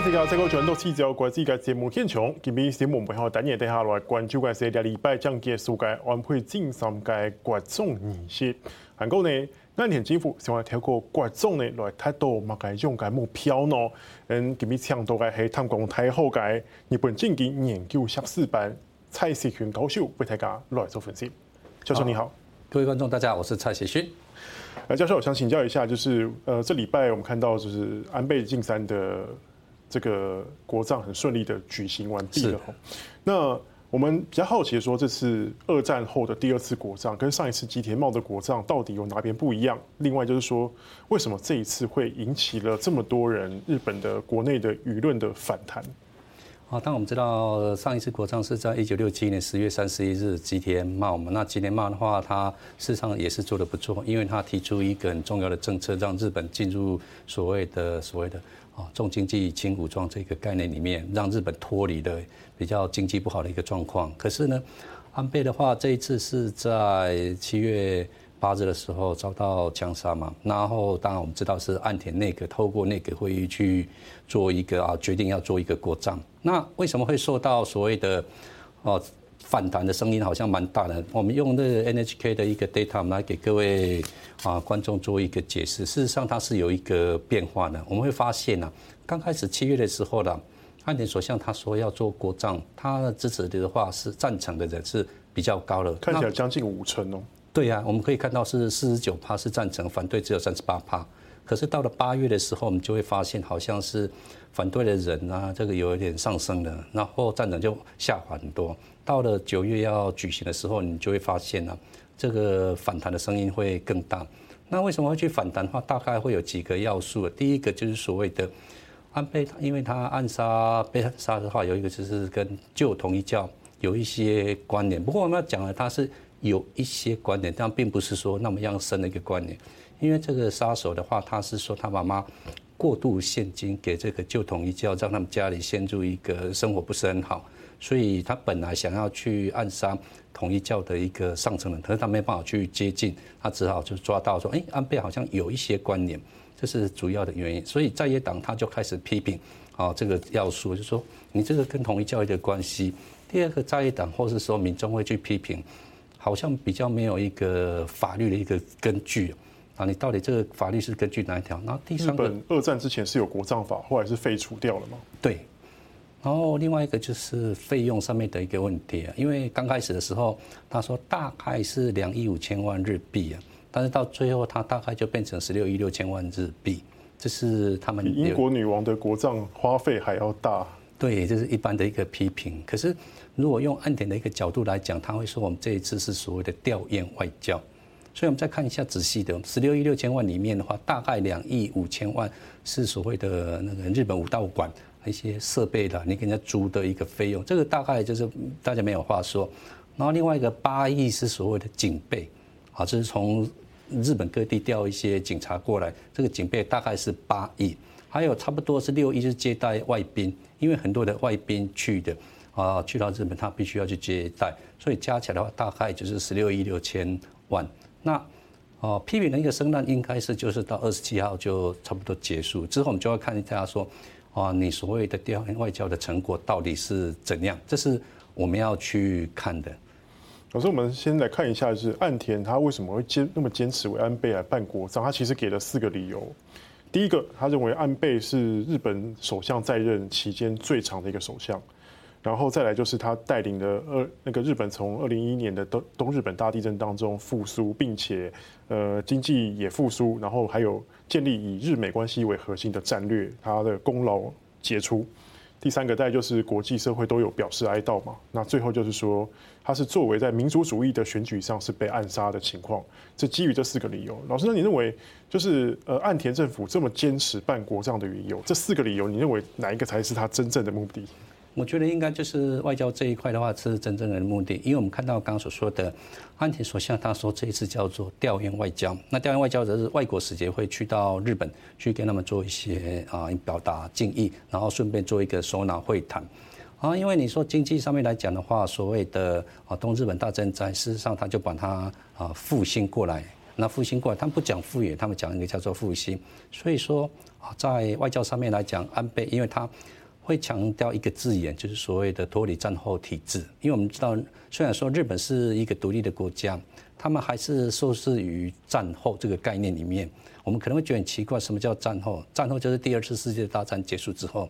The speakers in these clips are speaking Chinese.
看这个这个全都聚焦国际嘅节目现场，今日节目背后等下等下来关注嘅是两礼拜将结束嘅安倍晋三嘅国葬仪式。韩国呢，岸田政府想要透过国葬呢来达到乜嘅种嘅目标呢？嗯，今日倡导嘅系探公太后嘅日本政经研究硕士班蔡锡勋教授为大家来做分析。教授你好，各位观众大家好，我是蔡锡勋。来，教授，我想请教一下，就是呃，这礼拜我们看到就是安倍晋三的这个国葬很顺利的举行完毕了。那我们比较好奇说，这次二战后的第二次国葬跟上一次吉田茂的国葬到底有哪边不一样？另外就是说，为什么这一次会引起了这么多人日本的国内的舆论的反弹？啊，当我们知道上一次国葬是在一九六七年十月三十一日，吉田茂嘛，那吉田茂的话，他事实上也是做得不错，因为他提出一个很重要的政策，让日本进入所谓的所谓的啊重经济轻武装这个概念里面，让日本脱离了比较经济不好的一个状况。可是呢，安倍的话，这一次是在七月。八日的时候遭到枪杀嘛，然后当然我们知道是岸田内阁透过内阁会议去做一个啊决定要做一个国葬。那为什么会受到所谓的哦反弹的声音好像蛮大的？我们用那个 NHK 的一个 data 来给各位啊观众做一个解释。事实上它是有一个变化的。我们会发现呢，刚开始七月的时候呢，岸田首相他说要做国葬，他的支持的话是赞成的人是比较高的，看起来将近五成哦。对呀、啊，我们可以看到是四十九趴是赞成，反对只有三十八趴。可是到了八月的时候，我们就会发现好像是反对的人啊，这个有一点上升了，然后赞成就下滑很多。到了九月要举行的时候，你就会发现呢、啊，这个反弹的声音会更大。那为什么会去反弹的话，大概会有几个要素。第一个就是所谓的安倍，因为他暗杀被杀的话，有一个就是跟旧统一教有一些关联。不过我们要讲的，他是。有一些观点，但并不是说那么样深的一个观点，因为这个杀手的话，他是说他妈妈过度现金给这个旧统一教，让他们家里陷入一个生活不是很好，所以他本来想要去暗杀统一教的一个上层人，可是他没办法去接近，他只好就抓到说，哎，安倍好像有一些关联，这是主要的原因，所以在野党他就开始批评啊这个要素，就说你这个跟统一教育的关系。第二个在野党或是说民众会去批评。好像比较没有一个法律的一个根据啊，你到底这个法律是根据哪一条？然后第三个，日本二战之前是有国葬法，后来是废除掉了吗？对。然后另外一个就是费用上面的一个问题啊，因为刚开始的时候他说大概是两亿五千万日币啊，但是到最后他大概就变成十六亿六千万日币，这是他们英国女王的国葬花费还要大。对，这是一般的一个批评。可是，如果用岸田的一个角度来讲，他会说我们这一次是所谓的吊唁外交。所以，我们再看一下仔细的，十六亿六千万里面的话，大概两亿五千万是所谓的那个日本武道馆一些设备的，你给人家租的一个费用，这个大概就是大家没有话说。然后另外一个八亿是所谓的警备，啊，这是从日本各地调一些警察过来，这个警备大概是八亿。还有差不多是六亿是接待外宾，因为很多的外宾去的啊，去到日本他必须要去接待，所以加起来的话大概就是十六亿六千万。那哦，批评的一个声浪应该是就是到二十七号就差不多结束之后，我们就要看大家说啊，你所谓的吊唁外交的成果到底是怎样？这是我们要去看的。老师，我们先来看一下，就是岸田他为什么会坚那么坚持为安倍来办国葬？他其实给了四个理由。第一个，他认为安倍是日本首相在任期间最长的一个首相，然后再来就是他带领的二那个日本从二零一一年的东东日本大地震当中复苏，并且呃经济也复苏，然后还有建立以日美关系为核心的战略，他的功劳杰出。第三个，大概就是国际社会都有表示哀悼嘛。那最后就是说，他是作为在民族主义的选举上是被暗杀的情况。这基于这四个理由，老师，那你认为就是呃岸田政府这么坚持办国葬的理由，这四个理由，你认为哪一个才是他真正的目的？我觉得应该就是外交这一块的话是真正的目的，因为我们看到刚刚所说的岸田首相他说这一次叫做调研外交，那调研外交则是外国使节会去到日本去跟他们做一些啊表达敬意，然后顺便做一个首脑会谈啊，因为你说经济上面来讲的话，所谓的啊东日本大震灾，事实上他就把它啊复兴过来。那复兴过来，他们不讲复原，他们讲一个叫做复兴。所以说啊，在外交上面来讲，安倍因为他会强调一个字眼，就是所谓的脱离战后体制。因为我们知道，虽然说日本是一个独立的国家，他们还是受制于战后这个概念里面。我们可能会觉得很奇怪，什么叫战后？战后就是第二次世界大战结束之后，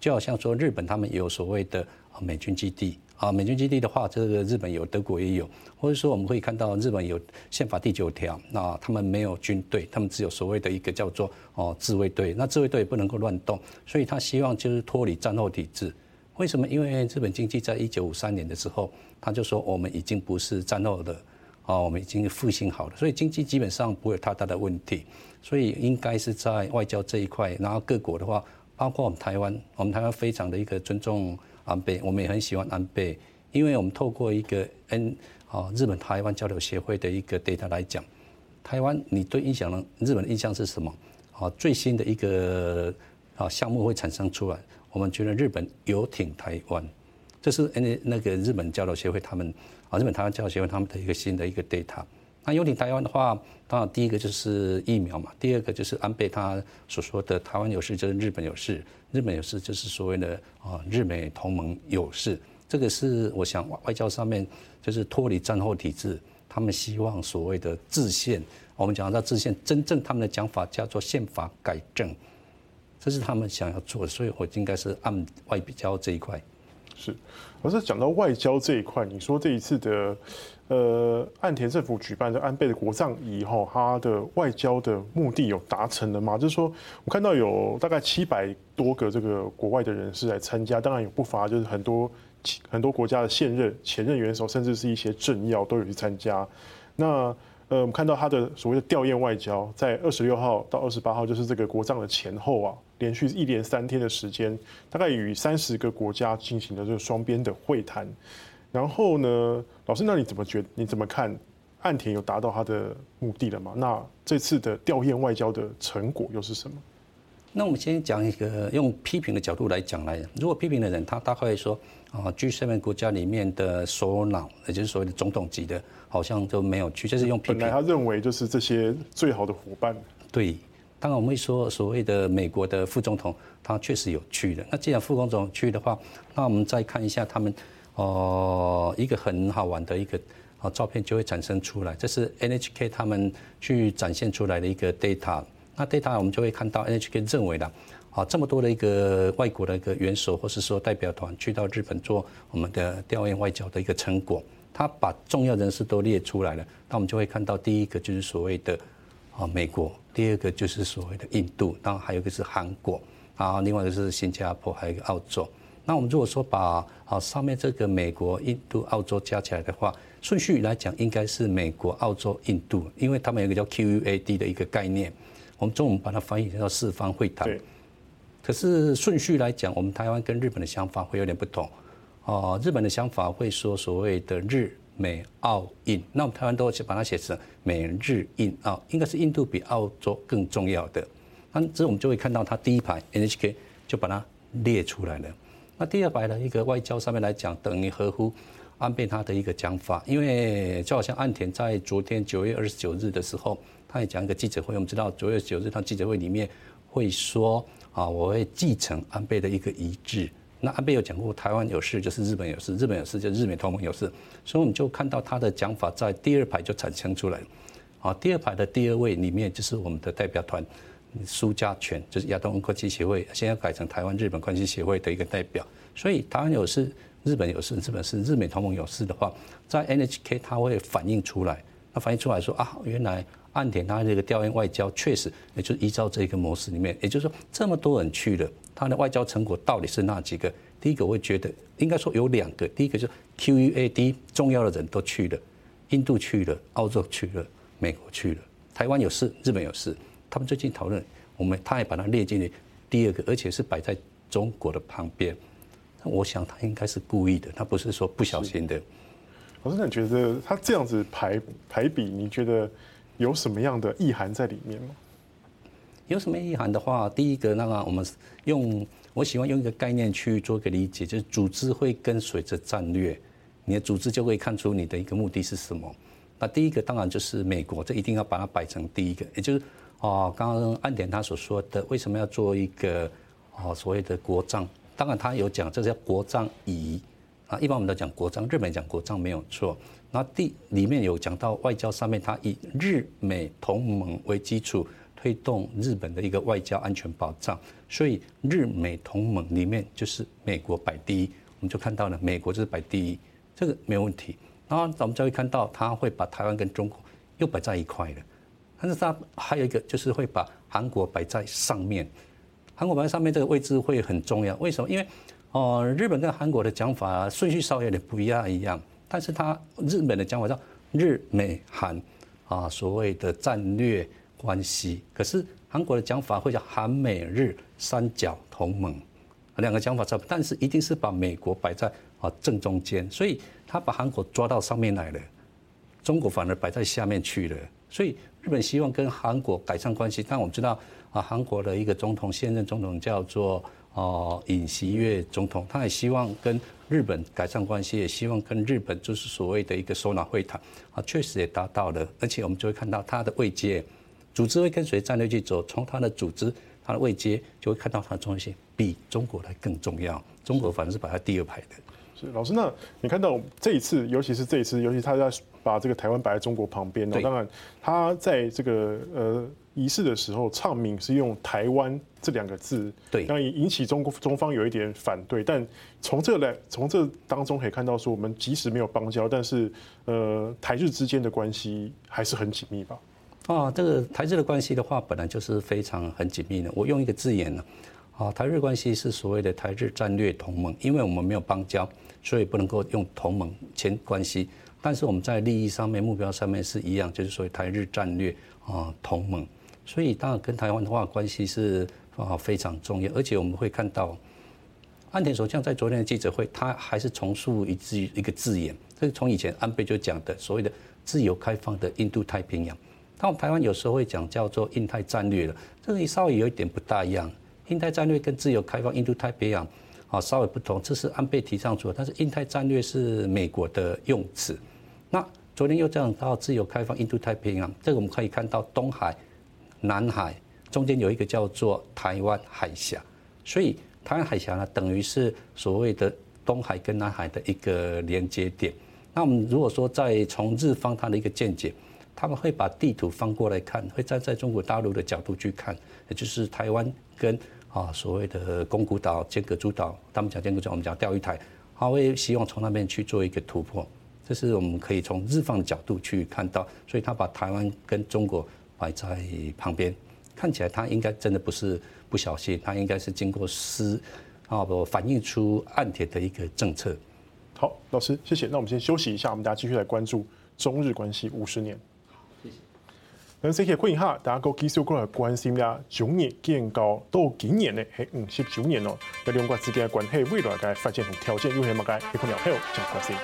就好像说日本他们有所谓的美军基地。啊，美军基地的话，这个日本有，德国也有，或者说我们可以看到日本有宪法第九条，那他们没有军队，他们只有所谓的一个叫做哦自卫队，那自卫队也不能够乱动，所以他希望就是脱离战后体制。为什么？因为日本经济在一九五三年的时候，他就说我们已经不是战后的，哦，我们已经复兴好了，所以经济基本上不会有太大的问题，所以应该是在外交这一块，然后各国的话，包括我们台湾，我们台湾非常的一个尊重。安倍，我们也很喜欢安倍，因为我们透过一个 N 啊日本台湾交流协会的一个 data 来讲，台湾你对印象呢？日本的印象是什么？啊，最新的一个啊项目会产生出来，我们觉得日本游艇台湾，这是 N 那个日本交流协会他们啊日本台湾交流协会他们的一个新的一个 data。那游艇台湾的话，当然第一个就是疫苗嘛，第二个就是安倍他所说的台湾有事就是日本有事，日本有事就是所谓的啊日美同盟有事，这个是我想外交上面就是脱离战后体制，他们希望所谓的制宪，我们讲到制宪，真正他们的讲法叫做宪法改正，这是他们想要做的，所以我应该是按外交这一块。是，而是讲到外交这一块，你说这一次的。呃，岸田政府举办的安倍的国葬以后，他的外交的目的有达成了吗？就是说，我看到有大概七百多个这个国外的人士来参加，当然有不乏就是很多很多国家的现任、前任元首，甚至是一些政要都有去参加。那呃，我们看到他的所谓的吊唁外交，在二十六号到二十八号，就是这个国葬的前后啊，连续一连三天的时间，大概与三十个国家进行了这个双边的会谈。然后呢，老师，那你怎么觉得？你怎么看岸田有达到他的目的了吗？那这次的吊唁外交的成果又是什么？那我们先讲一个用批评的角度来讲来，如果批评的人他大概会说啊，G7 国家里面的首脑，也就是所谓的总统级的，好像都没有去，就是用批评。本来他认为就是这些最好的伙伴。对，当然我们会说所谓的美国的副总统，他确实有去的。那既然副总统去的话，那我们再看一下他们。哦，一个很好玩的一个啊照片就会产生出来，这是 NHK 他们去展现出来的一个 data。那 data 我们就会看到 NHK 认为的啊，这么多的一个外国的一个元首或是说代表团去到日本做我们的调研外交的一个成果，他把重要人士都列出来了。那我们就会看到第一个就是所谓的啊美国，第二个就是所谓的印度，然后还有一个是韩国，啊，另外一个是新加坡，还有一个澳洲。那我们如果说把啊上面这个美国、印度、澳洲加起来的话，顺序来讲应该是美国、澳洲、印度，因为他们有一个叫 QUAD 的一个概念，我们中文把它翻译成四方会谈。可是顺序来讲，我们台湾跟日本的想法会有点不同。哦，日本的想法会说所谓的日美澳印，那我们台湾都把它写成美日印澳，应该是印度比澳洲更重要的。那这我们就会看到它第一排 NHK 就把它列出来了。那第二排的一个外交上面来讲，等于合乎安倍他的一个讲法，因为就好像岸田在昨天九月二十九日的时候，他也讲一个记者会。我们知道九月九日他记者会里面会说啊，我会继承安倍的一个遗志。那安倍有讲过，台湾有事就是日本有事，日本有事就日美同盟有事，所以我们就看到他的讲法在第二排就产生出来。啊，第二排的第二位里面就是我们的代表团。苏家全就是亚东国际协会，现在改成台湾日本关系协会的一个代表。所以台湾有事，日本有事，日本是日美同盟有事的话，在 NHK 它会反映出来。那反映出来说啊，原来岸田他这个调研外交确实，也就是依照这个模式里面，也就是说这么多人去了，他的外交成果到底是哪几个？第一个我会觉得应该说有两个，第一个就是 QUAD 重要的人都去了，印度去了，澳洲去了，美国去了，台湾有事，日本有事。他们最近讨论，我们他也把它列进了第二个，而且是摆在中国的旁边。那我想他应该是故意的，他不是说不小心的。我真的觉得他这样子排排比，你觉得有什么样的意涵在里面吗？有什么意涵的话，第一个，那个我们用我喜欢用一个概念去做一个理解，就是组织会跟随着战略，你的组织就会看出你的一个目的是什么。那第一个当然就是美国，这一定要把它摆成第一个，也就是哦，刚刚安田他所说的，为什么要做一个哦所谓的国葬？当然他有讲，这叫国葬仪啊。一般我们都讲国葬，日本讲国葬没有错。那第里面有讲到外交上面，他以日美同盟为基础，推动日本的一个外交安全保障。所以日美同盟里面就是美国摆第一，我们就看到了美国就是摆第一，这个没有问题。然后我们就会看到他会把台湾跟中国又摆在一块了，但是他还有一个就是会把韩国摆在上面，韩国摆在上面这个位置会很重要。为什么？因为哦，日本跟韩国的讲法顺序稍微有点不一样一样。但是他日本的讲法叫日美韩啊，所谓的战略关系。可是韩国的讲法会叫韩美日三角同盟，两个讲法差不多，但是一定是把美国摆在啊正中间，所以他把韩国抓到上面来了，中国反而摆在下面去了。所以日本希望跟韩国改善关系，但我们知道啊，韩国的一个总统现任总统叫做哦尹锡悦总统，他也希望跟。日本改善关系，也希望跟日本就是所谓的一个首脑会谈啊，确实也达到了，而且我们就会看到他的位阶，组织会跟随战略去走，从他的组织、他的位阶，就会看到他的重要性比中国来更重要，中国反而是摆在第二排的。是老师，那你看到这一次，尤其是这一次，尤其他在把这个台湾摆在中国旁边，当然他在这个呃。仪式的时候唱名是用“台湾”这两个字，对，当然引起中国中方有一点反对。但从这来，从这当中可以看到，说我们即使没有邦交，但是呃，台日之间的关系还是很紧密吧？啊，这个台日的关系的话，本来就是非常很紧密的。我用一个字眼呢，啊，啊台日关系是所谓的台日战略同盟，因为我们没有邦交，所以不能够用同盟签关系。但是我们在利益上面、目标上面是一样，就是所谓台日战略啊同盟。所以当然跟台湾的话关系是啊非常重要，而且我们会看到安田首相在昨天的记者会，他还是重述一字一个字眼，这是从以前安倍就讲的所谓的自由开放的印度太平洋。但我们台湾有时候会讲叫做印太战略了，这个稍微有一点不大一样。印太战略跟自由开放印度太平洋啊稍微不同，这是安倍提倡出的，但是印太战略是美国的用词。那昨天又讲到自由开放印度太平洋，这个我们可以看到东海。南海中间有一个叫做台湾海峡，所以台湾海峡呢，等于是所谓的东海跟南海的一个连接点。那我们如果说再从日方他的一个见解，他们会把地图翻过来看，会站在中国大陆的角度去看，也就是台湾跟啊所谓的宫古岛、尖阁诸岛，他们讲尖阁诸岛，我们讲钓鱼台，他会希望从那边去做一个突破。这是我们可以从日方的角度去看到，所以他把台湾跟中国。摆在旁边，看起来他应该真的不是不小心，他应该是经过思啊，不反映出岸田的一个政策。好，老师，谢谢。那我们先休息一下，我们大家继续来关注中日关系五十年。好，谢谢。那谢谢欢迎哈，大家都继续过来关心啦，九年建交到今年呢，是五，十九年哦，要两国之间的关系未来该发展同条件有什么该？有可能还有这样关心。